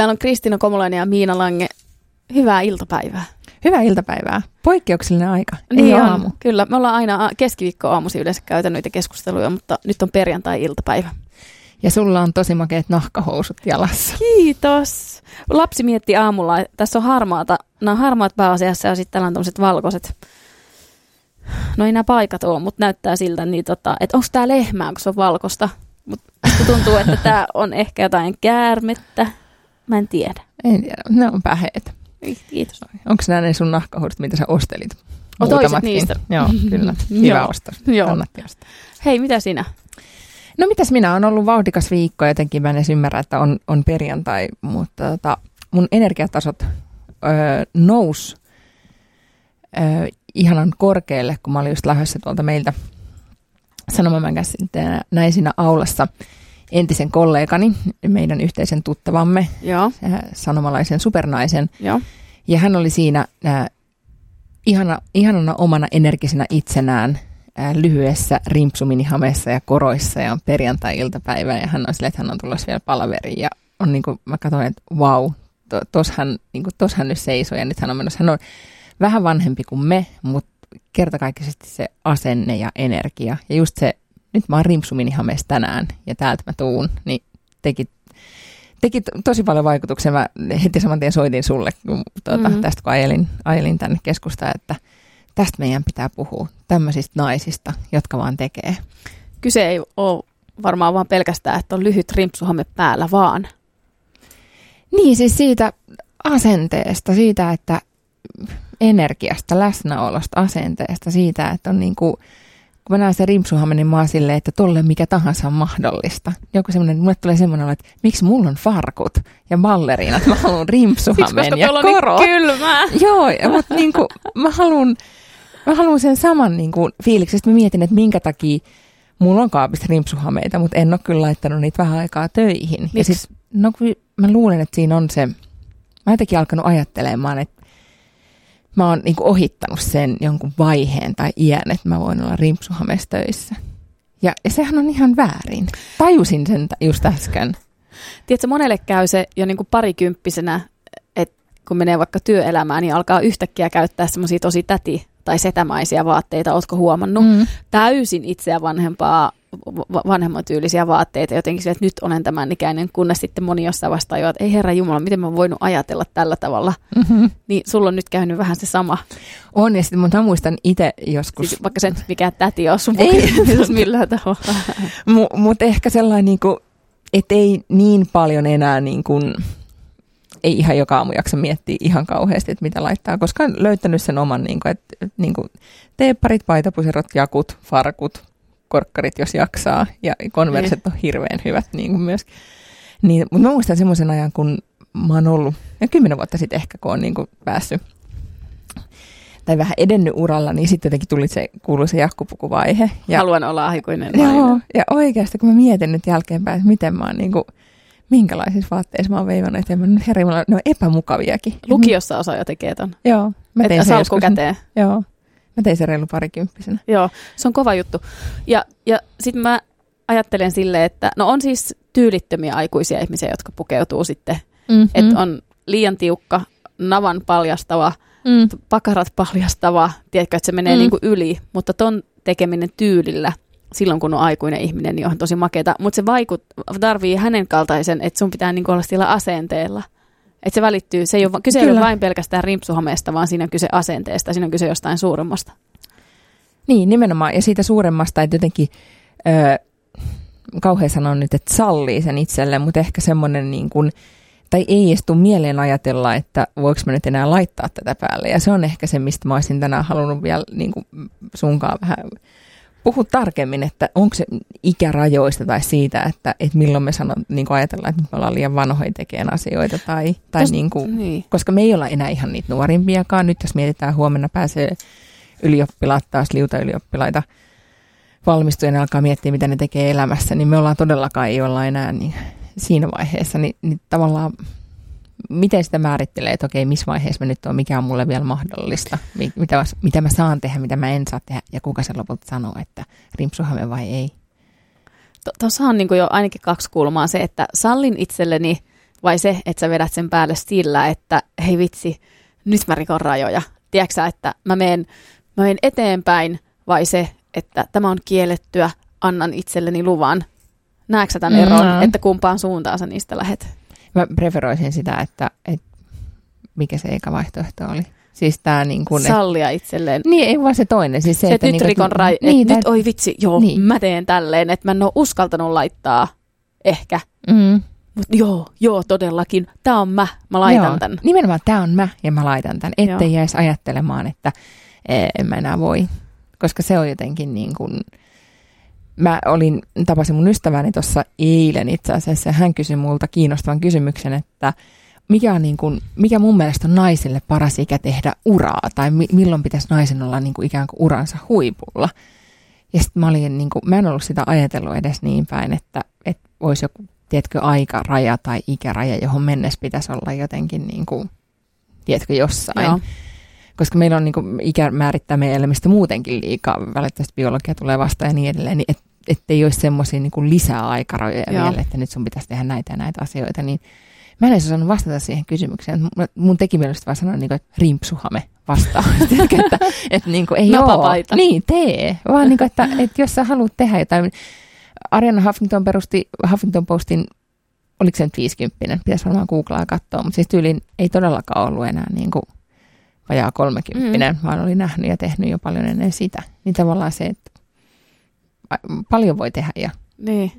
Täällä on Kristiina Komulainen ja Miina Lange. Hyvää iltapäivää. Hyvää iltapäivää. Poikkeuksellinen aika. Ei niin aamu. On, kyllä. Me ollaan aina keskiviikko aamusi yleensä käytä noita keskusteluja, mutta nyt on perjantai-iltapäivä. Ja sulla on tosi makeat nahkahousut jalassa. Kiitos. Lapsi mietti aamulla, että tässä on harmaata. Nämä on harmaat pääasiassa ja sitten täällä on tämmöiset valkoiset. No ei nämä paikat ole, mutta näyttää siltä, niin tota, että onko tämä lehmää, kun se on valkoista. Mutta tuntuu, että tämä on ehkä jotain käärmettä. Mä en tiedä. En tiedä, ne on päheet. Kiitos. Onko nämä ne sun nahkahousut, mitä sä ostelit? O, toiset niistä. Joo, kyllä. Hyvä ostos. Joo. Hei, mitä sinä? No mitäs minä, on ollut vauhdikas viikko, jotenkin mä en edes ymmärrä, että on, on perjantai, mutta tota, mun energiatasot öö, nous öö, ihanan korkealle, kun mä olin just lähdössä tuolta meiltä Sanomamme näin siinä aulassa entisen kollegani, meidän yhteisen tuttavamme, Joo. sanomalaisen supernaisen. Joo. Ja hän oli siinä äh, ihana, ihanana omana energisena itsenään äh, lyhyessä rimpsuminihamessa ja koroissa ja on perjantai-iltapäivä ja hän on silleen, että hän on tulossa vielä palaveriin ja on niin kuin, mä katsoin, että wow, to, tos, hän, niin kuin, tos hän nyt seisoo ja nyt hän on menossa. Hän on vähän vanhempi kuin me, mutta kertakaikkisesti se asenne ja energia ja just se nyt mä oon rimpsuminihameessa tänään ja täältä mä tuun, niin teki, teki tosi paljon vaikutuksen. Mä heti saman tien soitin sulle kun, tuota, mm-hmm. tästä, kun ajelin, ajelin tänne keskustaan, että tästä meidän pitää puhua, tämmöisistä naisista, jotka vaan tekee. Kyse ei ole varmaan vaan pelkästään, että on lyhyt rimpsuhame päällä, vaan. Niin, siis siitä asenteesta, siitä, että energiasta, läsnäolosta, asenteesta, siitä, että on niin kuin kun mä näen sen rimpsuhamen, niin mä oon silleen, että tolle mikä tahansa on mahdollista. Joku semmoinen, mulle tulee semmoinen, että miksi mulla on farkut ja balleriinat, mä haluan rimpsuhamen Siksi, ja korot. Niin kylmää. Joo, mutta niin kuin, mä haluan, mä haluan sen saman niin kuin, fiiliksen, että mä mietin, että minkä takia mulla on kaapista rimpsuhameita, mutta en ole kyllä laittanut niitä vähän aikaa töihin. Miksi? Ja siis, no mä luulen, että siinä on se, mä jotenkin alkanut ajattelemaan, että mä oon niin ohittanut sen jonkun vaiheen tai iän, että mä voin olla rimpsuhamestöissä. Ja, ja sehän on ihan väärin. Tajusin sen just äsken. Tiedätkö, monelle käy se jo niin kuin parikymppisenä, että kun menee vaikka työelämään, niin alkaa yhtäkkiä käyttää semmoisia tosi täti- tai setämaisia vaatteita, ootko huomannut? Mm. Täysin itseä vanhempaa vanhemman tyylisiä vaatteita jotenkin sille, että nyt olen tämän ikäinen, kunnes sitten moni jossain vastaa jo, että ei herra Jumala, miten mä oon voinut ajatella tällä tavalla. Mm-hmm. Niin sulla on nyt käynyt vähän se sama. On, ja sitten mä muistan itse joskus. Siis, vaikka sen mikä täti on sun ei, millään tavalla. M- Mutta ehkä sellainen, niin kuin, että ei niin paljon enää niin kuin, ei ihan joka aamu jaksa miettiä ihan kauheasti, että mitä laittaa, koska on löytänyt sen oman, niin kuin, että niin kuin, teepparit, paitapuserot, jakut, farkut, korkkarit, jos jaksaa, ja konverset on hirveän hyvät niin kuin myös. Niin, mutta mä muistan semmoisen ajan, kun mä oon ollut, ja kymmenen vuotta sitten ehkä, kun on niin kuin päässyt tai vähän edennyt uralla, niin sitten jotenkin tuli se kuuluisa jakkupukuvaihe. Ja, Haluan olla aikuinen Joo, ja oikeasti kun mä mietin nyt jälkeenpäin, että miten mä oon niin kuin, minkälaisissa vaatteissa mä oon veivannut eteenpäin. Herri, ne on epämukaviakin. Lukiossa osaaja tekee ton. Joo. Mä tein sen joskus. käteen. Joo. Mä tein sen reilu parikymppisenä. Joo, se on kova juttu. Ja, ja sitten mä ajattelen silleen, että no on siis tyylittömiä aikuisia ihmisiä, jotka pukeutuu sitten, mm-hmm. että on liian tiukka, navan paljastava, mm. pakarat paljastava, tiedätkö, että se menee mm. niin kuin yli, mutta ton tekeminen tyylillä silloin, kun on aikuinen ihminen, niin on tosi makeeta, mutta se vaikut, tarvii hänen kaltaisen, että sun pitää niin olla sillä asenteella. Että se välittyy, se ei ole, kyse Kyllä. ei ole vain pelkästään rimpsuhameesta, vaan siinä on kyse asenteesta, siinä on kyse jostain suuremmasta. Niin, nimenomaan. Ja siitä suuremmasta, että jotenkin, öö, kauhean sanoa nyt, että sallii sen itselleen, mutta ehkä semmoinen niin kuin, tai ei edes tule mieleen ajatella, että voiko mä nyt enää laittaa tätä päälle. Ja se on ehkä se, mistä mä olisin tänään halunnut vielä niin kuin sunkaan vähän puhu tarkemmin, että onko se ikärajoista tai siitä, että, että milloin me sanon, niin kuin ajatellaan, että me ollaan liian vanhoja tekemään asioita, tai, tai Tost, niin kuin, niin. koska me ei olla enää ihan niitä nuorimpiakaan. Nyt jos mietitään, huomenna pääsee ylioppilaat taas liuta-ylioppilaita valmistujien alkaa miettiä, mitä ne tekee elämässä, niin me ollaan todellakaan ei olla enää niin siinä vaiheessa, niin, niin tavallaan miten sitä määrittelee, että okei, missä vaiheessa mä nyt on, mikä on mulle vielä mahdollista, mitä, mitä mä saan tehdä, mitä mä en saa tehdä, ja kuka se lopulta sanoo, että rimpsuhame vai ei. Tuossa on niin jo ainakin kaksi kulmaa se, että sallin itselleni vai se, että sä vedät sen päälle sillä, että hei vitsi, nyt mä rikon rajoja. Tiedätkö että mä menen, mä menen eteenpäin vai se, että tämä on kiellettyä, annan itselleni luvan. Näetkö tämän mm-hmm. eron, että kumpaan suuntaan sä niistä lähet? Mä preferoisin sitä, että, että mikä se eka vaihtoehto oli. Siis tää niin kuin, Sallia itselleen. Niin, ei vaan se toinen. Siis se, se että nyt niin rikon rai, niin, nyt oi vitsi, joo, niin. mä teen tälleen, että mä en ole uskaltanut laittaa ehkä. Mm. Mut joo, joo, todellakin. Tämä on mä, mä laitan joo, tämän. Nimenomaan tämä on mä ja mä laitan tämän, ettei jäisi ajattelemaan, että e, en mä enää voi. Koska se on jotenkin niin kuin, mä olin, tapasin mun ystäväni tuossa eilen itse asiassa ja hän kysyi multa kiinnostavan kysymyksen, että mikä, on niin kuin, mikä mun mielestä on naisille paras ikä tehdä uraa tai mi- milloin pitäisi naisen olla niin kuin ikään kuin uransa huipulla. Ja sitten mä olin, niin kuin, mä en ollut sitä ajatellut edes niin päin, että, että olisi joku, tiedätkö, aikaraja tai ikäraja, johon mennessä pitäisi olla jotenkin, niin kuin, tiedätkö, jossain. Joo. Koska meillä on niin kuin, ikä määrittää meidän elämistä muutenkin liikaa, välttämättä biologia tulee vastaan ja niin edelleen, niin et, ettei olisi semmoisia niin lisää aikarajoja Joo. vielä, että nyt sun pitäisi tehdä näitä ja näitä asioita, niin Mä en edes osannut vastata siihen kysymykseen. Mun teki mielestä vaan sanoa, niin että rimpsuhame vastaan. että, että niin kuin, ei ole. Niin, tee. Vaan niin kuin, että, että jos sä haluat tehdä jotain. Ariana Huffington perusti Huffington Postin, oliko se nyt 50, pitäisi varmaan googlaa ja katsoa, mutta siis tyylin ei todellakaan ollut enää niin kuin vajaa 30, mm. vaan oli nähnyt ja tehnyt jo paljon ennen sitä. Niin tavallaan se, että paljon voi tehdä ja niin.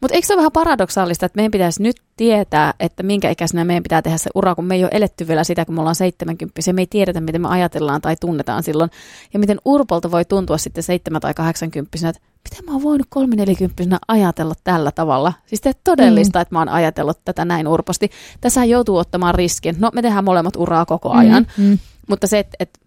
Mutta eikö se ole vähän paradoksaalista, että meidän pitäisi nyt tietää, että minkä ikäisenä meidän pitää tehdä se ura, kun me ei ole eletty vielä sitä, kun me ollaan 70 ja me ei tiedetä, miten me ajatellaan tai tunnetaan silloin. Ja miten urpolta voi tuntua sitten 7 tai 80 että miten mä oon voinut 340 ajatella tällä tavalla. Siis te todellista, mm. että mä oon ajatellut tätä näin urposti. Tässä joutuu ottamaan riskin. No me tehdään molemmat uraa koko ajan, mm, mm. Mutta se, että et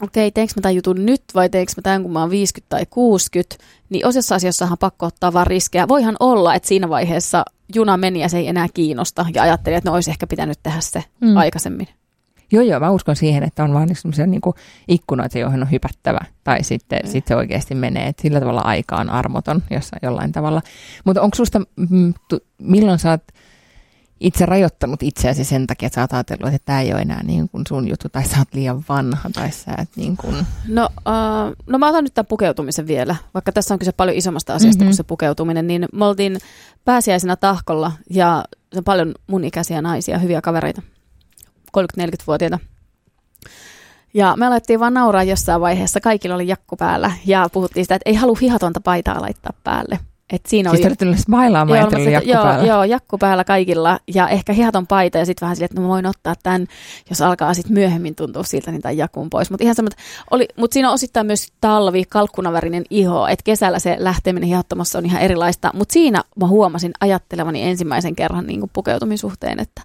okei, teenkö mä tämän jutun nyt vai teenkö mä tämän, kun mä oon 50 tai 60, niin osassa asiassahan pakko ottaa vaan riskejä. Voihan olla, että siinä vaiheessa juna meni ja se ei enää kiinnosta ja ajattelin, että no olisi ehkä pitänyt tehdä se mm. aikaisemmin. Joo, joo, mä uskon siihen, että on vaan sellaisia niin kuin ikkunoita, joihin on hypättävä. Tai sitten mm. sit se oikeasti menee, että sillä tavalla aika on armoton jossain jollain tavalla. Mutta onko susta, mm, milloin sä oot itse rajoittanut itseäsi sen takia, että sä oot ajatellut, että tämä ei ole enää niin kuin sun juttu, tai sä oot liian vanha, tai sä et niin kuin... No, uh, no mä otan nyt tämän pukeutumisen vielä, vaikka tässä on kyse paljon isommasta asiasta mm-hmm. kuin se pukeutuminen, niin me oltiin pääsiäisenä tahkolla, ja se on paljon mun ikäisiä naisia, hyviä kavereita, 30-40-vuotiaita. Ja me alettiin vaan nauraa jossain vaiheessa, kaikilla oli jakku päällä, ja puhuttiin sitä, että ei halua hihatonta paitaa laittaa päälle. Et siinä siis oli, siis smilaamaan, joo, että jakku joo, päällä. Joo, jakku päällä kaikilla ja ehkä hihaton paita ja sitten vähän silleen, että mä voin ottaa tämän, jos alkaa sitten myöhemmin tuntua siltä, niin tämän jakun pois. Mutta ihan oli, mut siinä on osittain myös talvi, kalkkunavärinen iho, että kesällä se lähteminen hihattomassa on ihan erilaista. Mutta siinä mä huomasin ajattelevani ensimmäisen kerran niin pukeutumisuhteen, että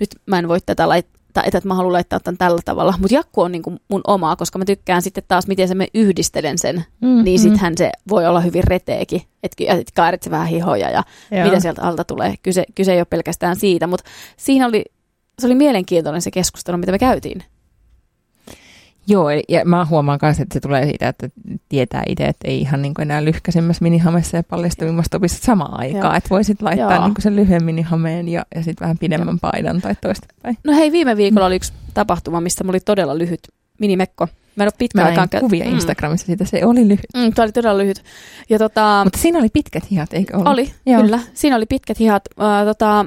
nyt mä en voi tätä laittaa että, että mä haluan laittaa tämän tällä tavalla. Mutta jakku on niin kuin mun omaa, koska mä tykkään sitten taas, miten se me yhdistelen sen, mm, niin sittenhän mm. se voi olla hyvin reteekin. Että et kaarit vähän hihoja ja Joo. mitä sieltä alta tulee. Kyse, kyse ei ole pelkästään siitä, mutta siinä oli, se oli mielenkiintoinen se keskustelu, mitä me käytiin. Joo, ja mä huomaan myös, että se tulee siitä, että tietää itse, että ei ihan niin kuin enää lyhkäisemmässä minihamessa ja paljastavimmassa topissa samaan aikaan. Että voisit laittaa niin kuin sen lyhyen minihameen ja, ja sitten vähän pidemmän Joo. paidan tai toistepäin. No hei, viime viikolla oli yksi tapahtuma, missä mulla oli todella lyhyt minimekko. Mä en ole pitkään aikaan... kuvia mm. Instagramissa siitä, se oli lyhyt. Mm, tämä oli todella lyhyt. Ja tota... Mutta siinä oli pitkät hihat, eikö ollut? Oli, Joo. kyllä. Siinä oli pitkät hihat. Uh, tota,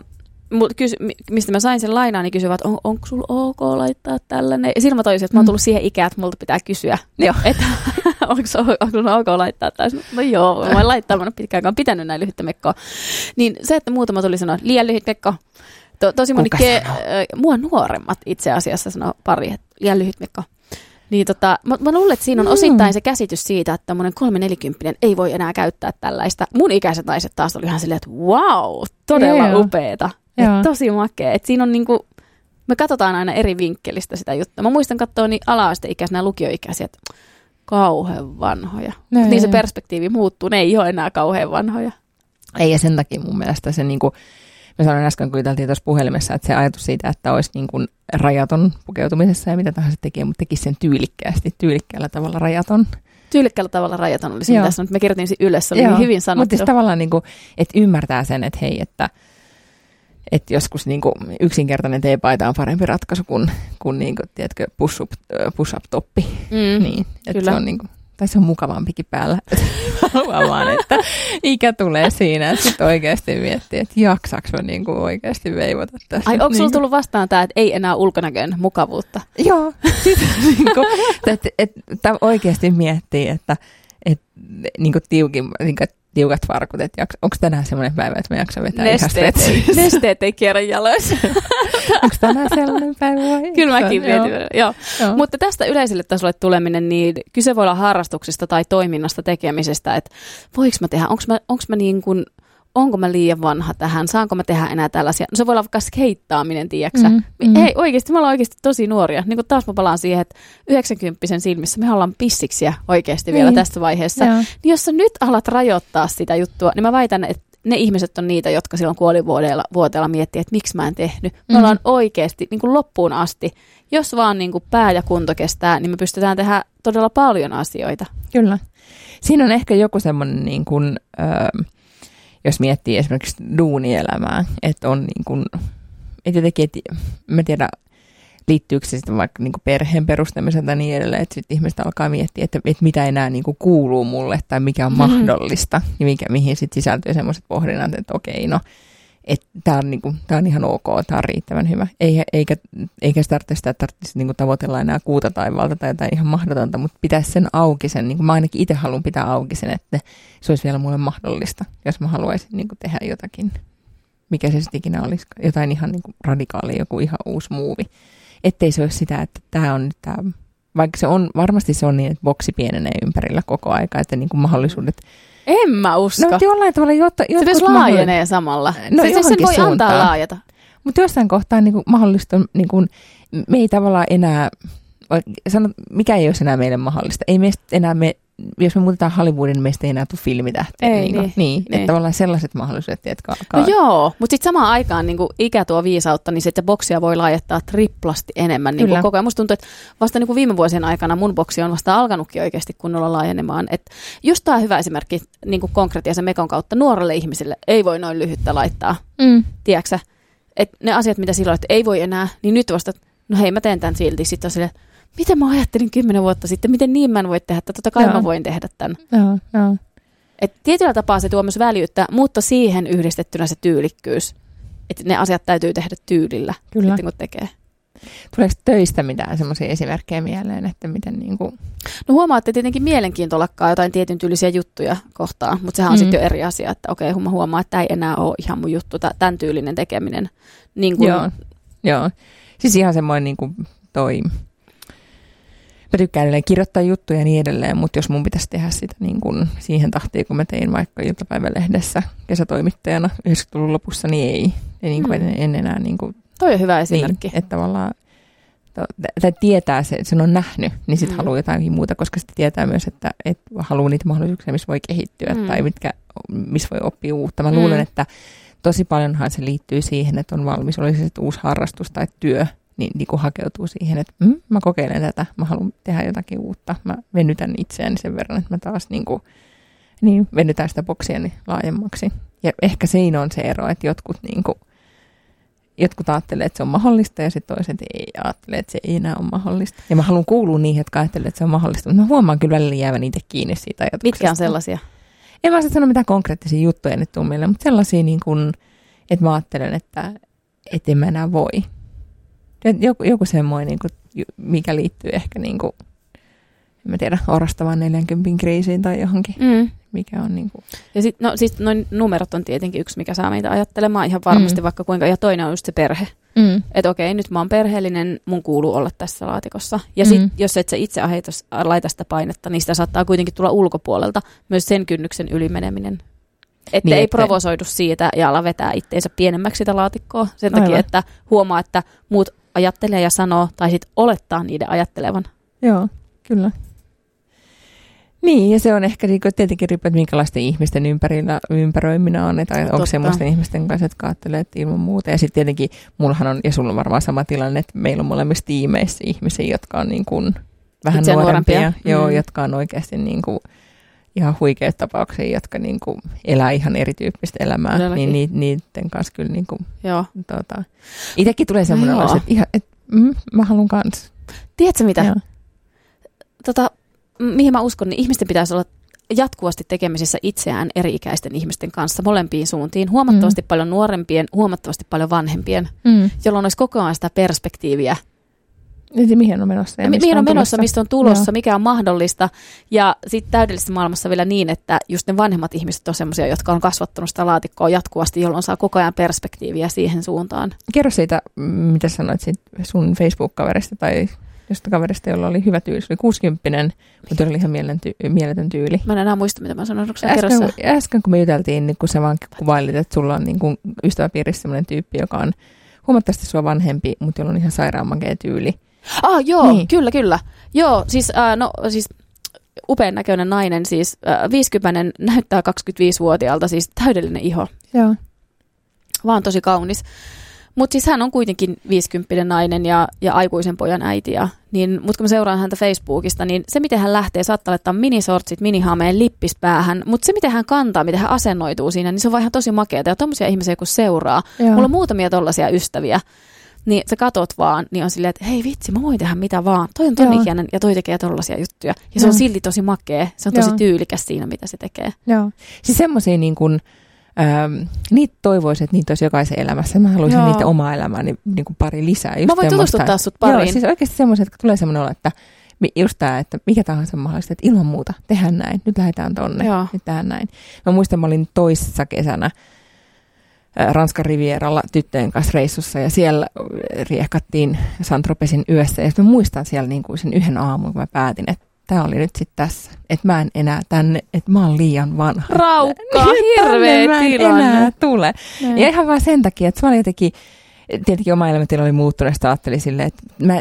kysy, mistä mä sain sen lainaan, niin kysyvät, on, onko sulla ok laittaa tällainen? Ja silloin mä toisin, että mä oon mm. tullut siihen ikään, että multa pitää kysyä, joo. että onko, sulla ok laittaa tällainen? No joo, mä voin laittaa, mä oon pitkään aikaan pitänyt näin lyhyttä mekkoa. Niin se, että muutama tuli sanoa, liian lyhyt mekko, to, tosi moni, ke, äh, mua nuoremmat itse asiassa sanoo pari, että liian lyhyt mekko. Niin tota, mä, mä luulen, että siinä on mm. osittain se käsitys siitä, että tämmöinen 340 ei voi enää käyttää tällaista. Mun ikäiset naiset taas oli ihan silleen, että wow, todella upeeta. Et tosi makea. Et siinä on niinku, me katsotaan aina eri vinkkelistä sitä juttua. Mä muistan katsoa niin ala-asteikäisenä lukioikäisiä, että kauhean vanhoja. No, niin se perspektiivi muuttuu, ne ei ole enää kauhean vanhoja. Ei, ja sen takia mun mielestä se niinku, mä sanoin äsken, kun juteltiin tuossa puhelimessa, että se ajatus siitä, että olisi niin kuin rajaton pukeutumisessa ja mitä tahansa tekee, mutta tekisi sen tyylikkäästi, tyylikkäällä tavalla rajaton. Tyylikkäällä tavalla rajaton oli siinä tässä, mutta me kirjoitin ylös, se oli Joo, niin hyvin sanottu. Mutta siis tavallaan, niin kuin, että ymmärtää sen, että hei, että että joskus niin kuin yksinkertainen teepaita on parempi ratkaisu kuin, kuin, niin kuin tiedätkö, push-up, push-up toppi. Mm, niin, että se on niin kuin, tai se on mukavampikin päällä. Huomaan, että ikä tulee siinä, että sitten oikeasti miettii, että jaksaks mä niinku oikeasti veivota tästä. Ai onko sulla niin tullut vastaan tämä, että ei enää ulkonäköön mukavuutta? Joo, siis, niinku, että et, et, oikeasti miettii, että et, niinku tiukin, niinku, tiukat farkut, että onko tänään semmoinen päivä, että mä jaksan vetää nesteet, ihan Nesteet ei kierrä jaloissa. onko tänään sellainen päivä vai? Kyllä mäkin mietin. Joo. Joo. Joo. Mutta tästä yleiselle tasolle tuleminen, niin kyse voi olla harrastuksesta tai toiminnasta tekemisestä, että voiko mä tehdä, onko mä, onko mä niin kuin onko mä liian vanha tähän, saanko mä tehdä enää tällaisia. No se voi olla vaikka skeittaaminen, tiedäksä. Mm, mm. Hei, oikeasti, me ollaan oikeasti tosi nuoria. Niin taas mä palaan siihen, että 90 silmissä me ollaan pissiksiä oikeasti vielä niin. tässä vaiheessa. Joo. Niin jos sä nyt alat rajoittaa sitä juttua, niin mä väitän, että ne ihmiset on niitä, jotka silloin kuolivuoteella vuoteella miettii, että miksi mä en tehnyt. Me mm. ollaan oikeasti niin kuin loppuun asti. Jos vaan niin kuin pää ja kunto kestää, niin me pystytään tehdä todella paljon asioita. Kyllä. Siinä on ehkä joku semmoinen niin kuin, öö, jos miettii esimerkiksi duunielämää, että on niin kuin, että jotenkin, että mä tiedä, liittyykö se sitten vaikka niin perheen perustamiseen tai niin edelleen, että sitten ihmiset alkaa miettiä, että, että mitä enää niin kuin kuuluu mulle tai mikä on mm-hmm. mahdollista ja mikä, mihin sitten sisältyy semmoiset pohdinnat, että okei, no että tämä on, niinku, tää on ihan ok, tämä on riittävän hyvä. Eikä, eikä, eikä tarvitse, sitä tarvitsisi niinku tavoitella enää kuuta taivaalta tai jotain ihan mahdotonta, mutta pitäisi sen auki sen, niinku mä ainakin itse haluan pitää auki sen, että se olisi vielä mulle mahdollista, jos mä haluaisin niinku tehdä jotakin, mikä se sitten ikinä olisi, jotain ihan niinku radikaalia, joku ihan uusi muuvi. Ettei se olisi sitä, että tämä on nyt tämä, vaikka se on, varmasti se on niin, että boksi pienenee ympärillä koko aika, että niinku mahdollisuudet mm en mä usko. No, jollain tavalla jotta, Se myös laajenee samalla. No, se, sen voi suuntaan. antaa laajata. Mutta jossain kohtaa niin kuin mahdollista, niin kuin, me ei tavallaan enää, sanot, mikä ei olisi enää meille mahdollista. Ei meistä enää me jos me muutetaan Hollywoodin, niin meistä ei enää tule filmitähteä. Ei, niin, niin, niin, niin. Että tavallaan sellaiset mahdollisuudet, jotka No joo, mutta sitten samaan aikaan niin kuin ikä tuo viisautta, niin sitten boksia voi laajettaa triplasti enemmän niin kuin koko ajan. Musta tuntuu, että vasta niin kuin viime vuosien aikana mun boksi on vasta alkanutkin oikeasti kunnolla laajenemaan. Et just tämä hyvä esimerkki niin kuin konkreettisen mekon kautta nuorelle ihmiselle ei voi noin lyhyttä laittaa. Mm. Tiedätkö että ne asiat, mitä silloin, että ei voi enää, niin nyt vasta, no hei mä teen tämän silti. Sitten on silleen, mitä mä ajattelin kymmenen vuotta sitten, miten niin mä en voi tehdä, että totta kai Joo. mä voin tehdä tämän. Joo, joo. Et tietyllä tapaa se tuo myös väljyyttä, mutta siihen yhdistettynä se tyylikkyys. Että ne asiat täytyy tehdä tyylillä, Kyllä. Sitten, kun tekee. Tuleeko töistä mitään semmoisia esimerkkejä mieleen, että miten niin kuin... No huomaatte tietenkin mielenkiinto lakkaa jotain tietyn tyylisiä juttuja kohtaan, mutta sehän on mm. sitten jo eri asia, että okei, mä huomaan, että tämä ei enää ole ihan mun juttu, tämän tyylinen tekeminen. Niin kuin... Joo, joo. Siis ihan semmoinen niin kuin toi mä tykkään edelleen kirjoittaa juttuja ja niin edelleen, mutta jos mun pitäisi tehdä sitä niin kuin siihen tahtiin, kun mä tein vaikka iltapäivälehdessä kesätoimittajana 90-luvun lopussa, niin ei. ei niin kuin mm. en, en enää niin kuin, Toi on hyvä esimerkki. Niin, että tavallaan tai tietää se, että sen on nähnyt, niin sitten mm. haluaa jotain muuta, koska sitten tietää myös, että, että haluaa niitä mahdollisuuksia, missä voi kehittyä mm. tai mitkä, missä voi oppia uutta. Mä mm. luulen, että tosi paljonhan se liittyy siihen, että on valmis, olisi se uusi harrastus tai työ, niin, niin kuin hakeutuu siihen, että mm, mä kokeilen tätä, mä haluan tehdä jotakin uutta, mä venytän itseäni sen verran, että mä taas niin kuin, niin, venytän sitä boksiani laajemmaksi. Ja ehkä siinä on se ero, että jotkut, niin kuin, jotkut ajattelee, että se on mahdollista ja sitten toiset ei ajattele, että se ei enää ole mahdollista. Ja mä haluan kuulua niihin, jotka ajattelee, että se on mahdollista, mutta mä huomaan kyllä välillä jäävän itse kiinni siitä ajatuksesta. Mitkä on sellaisia? En mä sitten sano mitään konkreettisia juttuja nyt tuu mieleen, mutta sellaisia, niin kuin, että mä ajattelen, että, että en mä enää voi joku, joku semmoinen, niin kuin, mikä liittyy ehkä, niin kuin, en mä tiedä, orastavaan 40 kriisiin tai johonkin. Mm. Mikä on niin kuin... Ja sit, no, siis noin numerot on tietenkin yksi, mikä saa meitä ajattelemaan ihan varmasti mm. vaikka kuinka. Ja toinen on just se perhe. Mm. Että okei, nyt mä oon perheellinen, mun kuuluu olla tässä laatikossa. Ja sit, mm. jos et sä itse aiheutas, laita sitä painetta, niin sitä saattaa kuitenkin tulla ulkopuolelta myös sen kynnyksen ylimeneminen. Että niin, ei ette... provosoidu siitä ja ala vetää itteensä pienemmäksi sitä laatikkoa sen Aivan. takia, että huomaa, että muut ajattelee ja sanoo, tai sitten olettaa niiden ajattelevan. Joo, kyllä. Niin, ja se on ehkä niin tietenkin riippuu, että minkälaisten ihmisten ympärillä ympäröiminen on, että onko semmoisten ihmisten kanssa, jotka ajattelee, että ilman muuta. Ja sitten tietenkin, mullahan on, ja sulla on varmaan sama tilanne, että meillä on molemmissa tiimeissä ihmisiä, jotka on niin kuin vähän nuorempia, nuorempia. Joo, mm. jotka on oikeasti niin kuin, ihan huikeita tapauksia, jotka niin kuin elää ihan erityyppistä elämää, Todellakin. niin niiden kanssa kyllä niin kuin, Joo. Tota, itsekin tulee semmoinen no, että, ihan, että mm, mä haluan kanssa. Tiedätkö mitä? Tota, mihin mä uskon, niin ihmisten pitäisi olla jatkuvasti tekemisissä itseään eri-ikäisten ihmisten kanssa molempiin suuntiin, huomattavasti mm. paljon nuorempien, huomattavasti paljon vanhempien, mm. jolloin olisi koko ajan sitä perspektiiviä. Niin, mihin on menossa? Ja mihin on, on menossa, mistä on tulossa, Joo. mikä on mahdollista. Ja sitten täydellisessä maailmassa vielä niin, että just ne vanhemmat ihmiset on sellaisia, jotka on kasvattanut sitä laatikkoa jatkuvasti, jolloin saa koko ajan perspektiiviä siihen suuntaan. Kerro siitä, mitä sanoit siitä sun Facebook-kaverista tai josta kaverista, jolla oli hyvä tyyli. Se oli 60 mutta oli ihan ty- mieletön tyyli. Mä en enää muista, mitä mä sanoin. Äsken, äsken, kun me juteltiin, niin kun sä vaan kuvailit, että sulla on niin kuin ystäväpiirissä sellainen tyyppi, joka on huomattavasti sua vanhempi, mutta jolla on ihan sairaan makea tyyli. Ah, joo, niin. kyllä, kyllä. Joo, siis, äh, no, siis upean näköinen nainen, siis äh, 50 näyttää 25-vuotiaalta, siis täydellinen iho. Joo. Vaan tosi kaunis. Mutta siis hän on kuitenkin 50 nainen ja, ja aikuisen pojan äiti. Ja, niin, mutta kun mä seuraan häntä Facebookista, niin se miten hän lähtee, saattaa laittaa minisortsit, minihameen, lippis päähän. Mutta se miten hän kantaa, miten hän asennoituu siinä, niin se on vaan ihan tosi makeata. Ja tommosia ihmisiä kun seuraa. Joo. Mulla on muutamia tollaisia ystäviä. Niin sä katot vaan, niin on silleen, että hei vitsi, mä voin tehdä mitä vaan. Toi on ton ikäinen ja toi tekee tollaisia juttuja. Ja se Joo. on silti tosi makea. Se on tosi Joo. tyylikäs siinä, mitä se tekee. Joo. Siis semmoisia niin kuin, Ähm, niitä toivoisin, että niitä olisi jokaisen elämässä. Mä haluaisin Joo. niitä omaa elämääni niin kuin pari lisää. Just Mä voin tutustuttaa sut pariin. Joo, siis oikeasti semmoiset, että tulee semmoinen olo, että just tämä, että mikä tahansa mahdollista, että ilman muuta tehdään näin, nyt lähdetään tonne, Joo. nyt tehdään näin. Mä muistan, mä olin toisessa kesänä Ranskan rivieralla tyttöjen kanssa reissussa ja siellä riehkattiin Santropesin yössä ja mä muistan siellä niin kuin sen yhden aamun, kun mä päätin, että tämä oli nyt sitten tässä. Että mä en enää tänne, että mä oon liian vanha. Raukka, hirveä mä en tilanne. enää tule. Näin. Ja ihan vaan sen takia, että mä olin jotenkin, tietenkin oma elämäntila oli muuttunut, ja ajattelin silleen, että mä,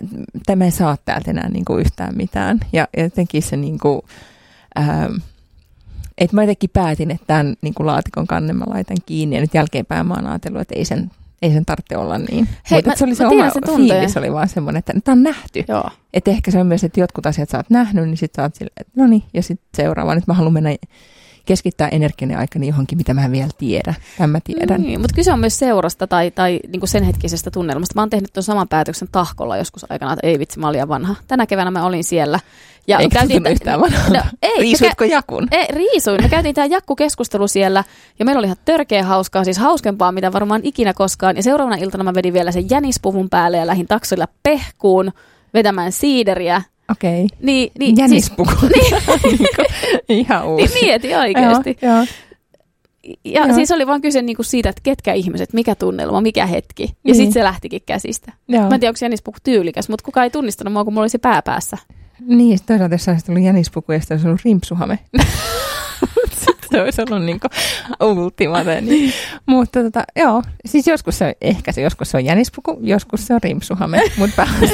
mä en saa täältä enää niin kuin yhtään mitään. Ja jotenkin se niin kuin, ähm, että mä jotenkin päätin, että tämän niin kuin laatikon kannen mä laitan kiinni ja nyt jälkeenpäin mä oon ajatellut, että ei sen ei sen tarvitse olla niin. Hei, Mutta se oli se oma sen fiilis oli vaan semmoinen, että tämä on nähty. Joo. Että ehkä se on myös, että jotkut asiat sä oot nähnyt, niin sitten sä oot silleen, että no niin, ja sitten seuraava. Nyt mä haluan mennä keskittää energiani aikani johonkin, mitä mä en vielä tiedä. Tämän mä tiedän. Niin, mutta kyse on myös seurasta tai, tai niin kuin sen hetkisestä tunnelmasta. Mä oon tehnyt tuon saman päätöksen tahkolla joskus aikana, että ei vitsi, mä olin vanha. Tänä keväänä mä olin siellä. Ja Eikä käytiin, t- yhtään vanha. No, ei, Riisuitko kä- jakun? Ei, riisuin. Me käytiin tämä jakkukeskustelu siellä ja meillä oli ihan törkeä hauskaa, siis hauskempaa mitä varmaan ikinä koskaan. Ja seuraavana iltana mä vedin vielä sen jänispuvun päälle ja lähdin taksilla pehkuun vetämään siideriä Okei. Okay. Niin, niin, Jänispuku. Siis, niin, ihan uusi. Niin mieti oikeasti. Joo, joo. Ja joo. siis oli vaan kyse niinku siitä, että ketkä ihmiset, mikä tunnelma, mikä hetki. Ja niin. sitten se lähtikin käsistä. Joo. Mä en tiedä, onko jänispuku tyylikäs, mutta kukaan ei tunnistanut mua, kun mulla oli se pää päässä. Niin, toisaalta jos olisi tullut jänispuku ja sitten olisi ollut rimpsuhame. se olisi ollut niin ultimate. Niin. Mutta tota, joo, siis joskus se, ehkä se joskus se on jänispuku, joskus se on rimsuhame. Mut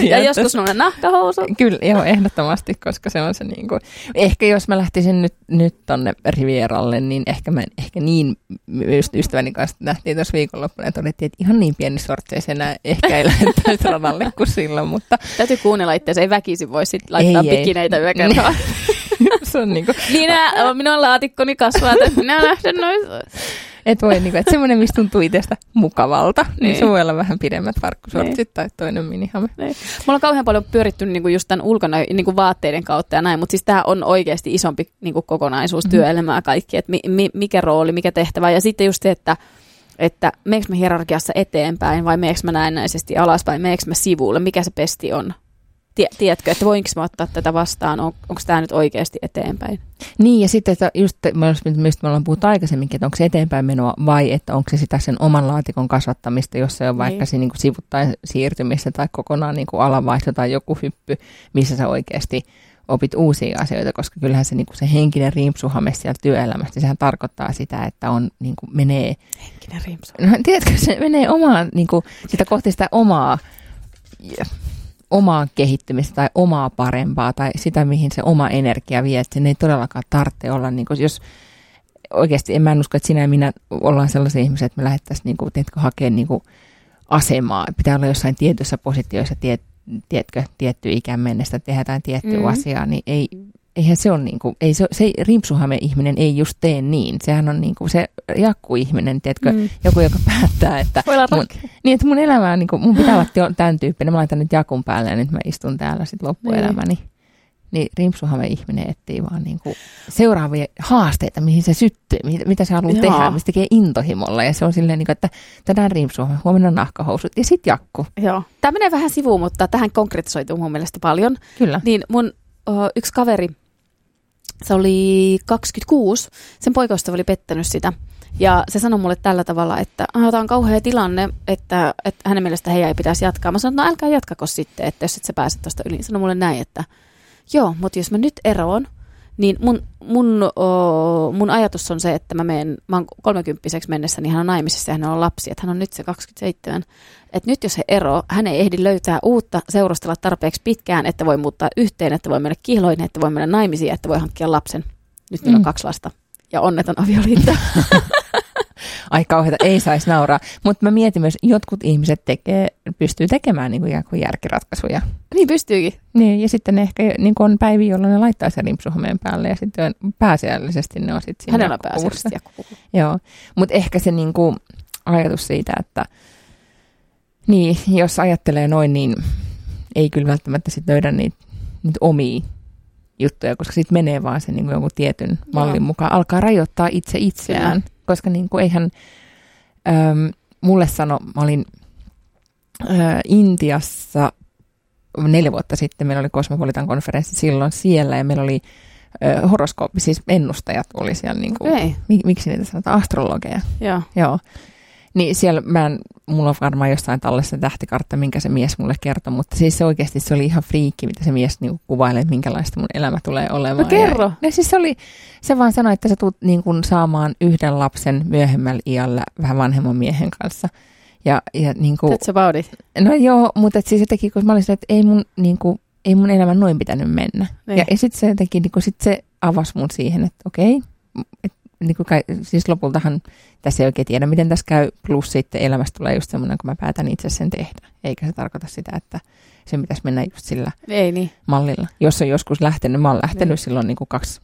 ja joskus on nahkahousu. Kyllä, joo, ehdottomasti, koska se on se niin kuin, ehkä jos mä lähtisin nyt, nyt tonne Rivieralle, niin ehkä, mä, ehkä niin just ystäväni kanssa nähtiin tuossa viikonloppuna, että todettiin, että ihan niin pieni sortseissa enää ehkä ei lähettäisi radalle kuin silloin, mutta... Täytyy kuunnella itse, ei väkisin voi sit laittaa ei, pikineitä yökertaan. Se on niinku... Minä, minun laatikkoni kasvaa, että minä lähden noin. Et voi niinku, että semmoinen, mistä tuntuu itsestä mukavalta, niin, niin se voi olla vähän pidemmät farkkusortsit niin. tai toinen minihame. Niin. Mulla on kauhean paljon pyöritty niinku just tämän ulkona niinku vaatteiden kautta ja näin, mutta siis tämä on oikeasti isompi niinku kokonaisuus, mm. työelämää kaikki, että mi, mi, mikä rooli, mikä tehtävä. Ja sitten just se, että että meneekö mä hierarkiassa eteenpäin vai meneekö mä näennäisesti alaspäin, meneekö mä sivulle, mikä se pesti on tiedätkö, että voinko mä ottaa tätä vastaan, on, onko tämä nyt oikeasti eteenpäin? Niin, ja sitten että just, mistä me ollaan puhuttu aikaisemminkin, että onko se eteenpäin menoa vai että onko se sitä sen oman laatikon kasvattamista, jos se on vaikka niin. siinä niin sivuttain siirtymistä tai kokonaan niin kuin alanvaihto tai joku hyppy, missä sä oikeasti opit uusia asioita, koska kyllähän se, niin kuin se henkinen rimpsuhame sieltä työelämästä, sehän tarkoittaa sitä, että on, niin kuin menee... Henkinen rimpsu. No, tiedätkö, se menee omaan, niin kuin, sitä kohti sitä omaa omaa kehittymistä tai omaa parempaa tai sitä, mihin se oma energia vie, että sen ei todellakaan tarvitse olla, niin kuin, jos oikeasti en mä en usko, että sinä ja minä ollaan sellaisia ihmisiä, että me lähdettäisiin niin kuin, tiedätkö, hakemaan niin kuin, asemaa. Pitää olla jossain tietyssä positioissa, tiet, tiedätkö, tietty ikään mennessä, tehdä jotain tiettyä mm. asiaa, niin ei, eihän se on niinku, ei se, se rimpsuhame-ihminen ei just tee niin. Sehän on niinku se jakku-ihminen, tiedätkö, mm. joku, joka päättää, että mun, niin, että mun elämä on, niinku, mun pitää olla tämän tyyppinen. Mä laitan nyt jakun päälle ja nyt mä istun täällä sit loppuelämäni. Niin niin rimpsuhame ihminen etsii vaan niin kuin seuraavia haasteita, mihin se syttyy, mitä se haluaa Joo. tehdä, mistä tekee intohimolla. Ja se on silleen, niin kuin, että tänään rimpsuhame, huomenna nahkahousut ja sitten jakku. Joo. Tämä menee vähän sivuun, mutta tähän konkretisoituu mun mielestä paljon. Kyllä. Niin mun o, yksi kaveri, se oli 26, sen poikaystävä oli pettänyt sitä. Ja se sanoi mulle tällä tavalla, että ah, tämä on kauhea tilanne, että, että hänen mielestä heidän ei pitäisi jatkaa. Mä sanoin, että no älkää jatkako sitten, että jos et sä pääset tuosta yli. Sano mulle näin, että Joo, mutta jos mä nyt eroon, niin mun, mun, o, mun ajatus on se, että mä menen, mä oon kolmekymppiseksi mennessä, niin hän on naimisissa ja hän on lapsi, että hän on nyt se 27. Että nyt jos he ero, hän ei ehdi löytää uutta, seurustella tarpeeksi pitkään, että voi muuttaa yhteen, että voi mennä kihloihin, että voi mennä naimisiin, että voi hankkia lapsen. Nyt meillä mm. on kaksi lasta ja onneton avioliitto. Ai kauheita, ei saisi nauraa. Mutta mä mietin myös, jotkut ihmiset tekee, pystyy tekemään niin kuin ikään kuin järkiratkaisuja. Niin pystyykin. Niin, ja sitten ne ehkä niin on päivi, jolloin ne laittaa sen rimpsuhomeen päälle ja sitten pääasiallisesti ne on sitten siinä Hänellä pääasiallisesti Joo, mutta ehkä se niin kuin ajatus siitä, että niin, jos ajattelee noin, niin ei kyllä välttämättä sitten löydä niitä, niitä omia juttuja, koska sitten menee vaan sen niin kuin jonkun tietyn mallin Joo. mukaan. Alkaa rajoittaa itse itseään. Kyllä koska niin kuin eihän äm, mulle sano, mä olin ää, Intiassa neljä vuotta sitten, meillä oli Cosmopolitan konferenssi silloin siellä ja meillä oli ää, horoskooppi, siis ennustajat oli siellä, niin kuin, okay. miksi niitä sanotaan, astrologeja. Joo. Joo. Niin siellä mä en, mulla on varmaan jossain tallessa tähtikartta, minkä se mies mulle kertoi, mutta siis se oikeasti se oli ihan friikki, mitä se mies niinku kuvailee, että minkälaista mun elämä tulee olemaan. No kerro. Ja, ja siis se oli, se vaan sanoi, että sä tulet niin kuin saamaan yhden lapsen myöhemmällä iällä vähän vanhemman miehen kanssa. Ja, ja niin kuin, That's about it. No joo, mutta et siis se teki, kun mä olisin, että ei mun, niin kuin, ei mun elämä noin pitänyt mennä. Niin. Ja, ja sitten se teki, niin kuin, sit se avasi mun siihen, että okei, että niin kuin, siis lopultahan tässä ei oikein tiedä, miten tässä käy, plus sitten elämästä tulee just semmoinen, kun mä päätän itse sen tehdä. Eikä se tarkoita sitä, että se pitäisi mennä just sillä ei niin. mallilla. Jos on joskus lähtenyt, mä oon lähtenyt niin. silloin niin kuin kaksi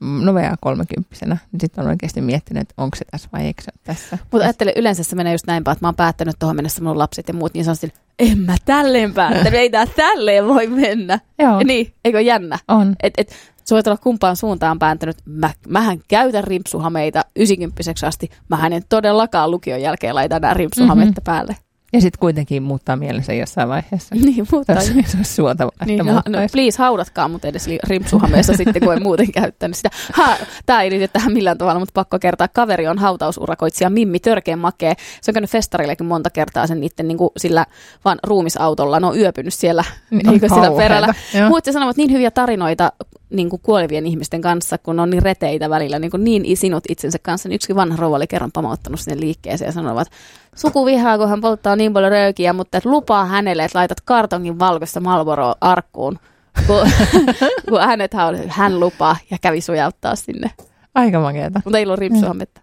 no vajaa kolmekymppisenä, niin sitten on oikeasti miettinyt, että onko se tässä vai eikö se tässä. Mutta ajattele, yleensä se menee just näin päin, että mä oon päättänyt tuohon mennessä mun lapset ja muut, niin sanoisin, en mä tälleen päättänyt, ei tää tälleen voi mennä. Joo. Niin, eikö jännä? On. Et, et, sä voit olla kumpaan suuntaan pääntänyt. Mä, mähän käytän rimpsuhameita 90 asti. Mähän en todellakaan lukion jälkeen laita nämä rimpsuhametta mm-hmm. päälle. Ja sitten kuitenkin muuttaa mielensä jossain vaiheessa. Niin, muuttaa. Se olisi suotava, niin, no, no, please haudatkaa mut edes rimpsuhameessa sitten, kun en muuten käyttänyt sitä. Ha, tämä ei liity tähän millään tavalla, mutta pakko kertaa. Kaveri on hautausurakoitsija Mimmi Törkeen makee. Se on käynyt festarillekin monta kertaa sen niiden niin kuin sillä vaan ruumisautolla. Ne on yöpynyt siellä niin, niin sillä perällä. Muut sanovat niin hyviä tarinoita niin kuin kuolevien ihmisten kanssa, kun on niin reteitä välillä, niin, kuin niin sinut itsensä kanssa. Niin yksikin vanha rouva oli kerran pamauttanut sinne liikkeeseen ja sanovat, sukuvihaa, kun hän polttaa niin paljon röykiä, mutta et lupaa hänelle, että laitat kartongin valkoista Malboro arkkuun, kun, kun hänet hän lupaa ja kävi sujauttaa sinne. Aika makeeta. Mutta ei ollut ripsuhammetta.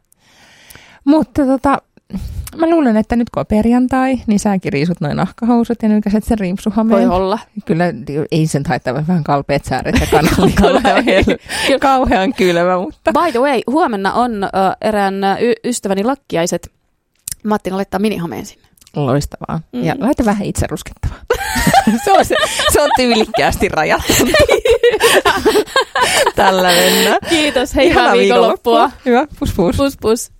Mutta tota, mä luulen, että nyt kun on perjantai, niin säkin riisut noin nahkahousut ja nykäiset sen rimpsuhameen. Voi olla. Kyllä ei sen taittaa vähän kalpeet sääret ja kanali kauhean, kylmä, mutta... By the way, huomenna on uh, erään y- ystäväni lakkiaiset. Mattina laittaa minihameen sinne. Loistavaa. Mm. Ja laita vähän itse ruskettavaa. se, on, se, se on tyylikkäästi rajattu. Tällä mennään. Kiitos, hei hyvää viikonloppua. Hyvä, pus pus. Pus pus.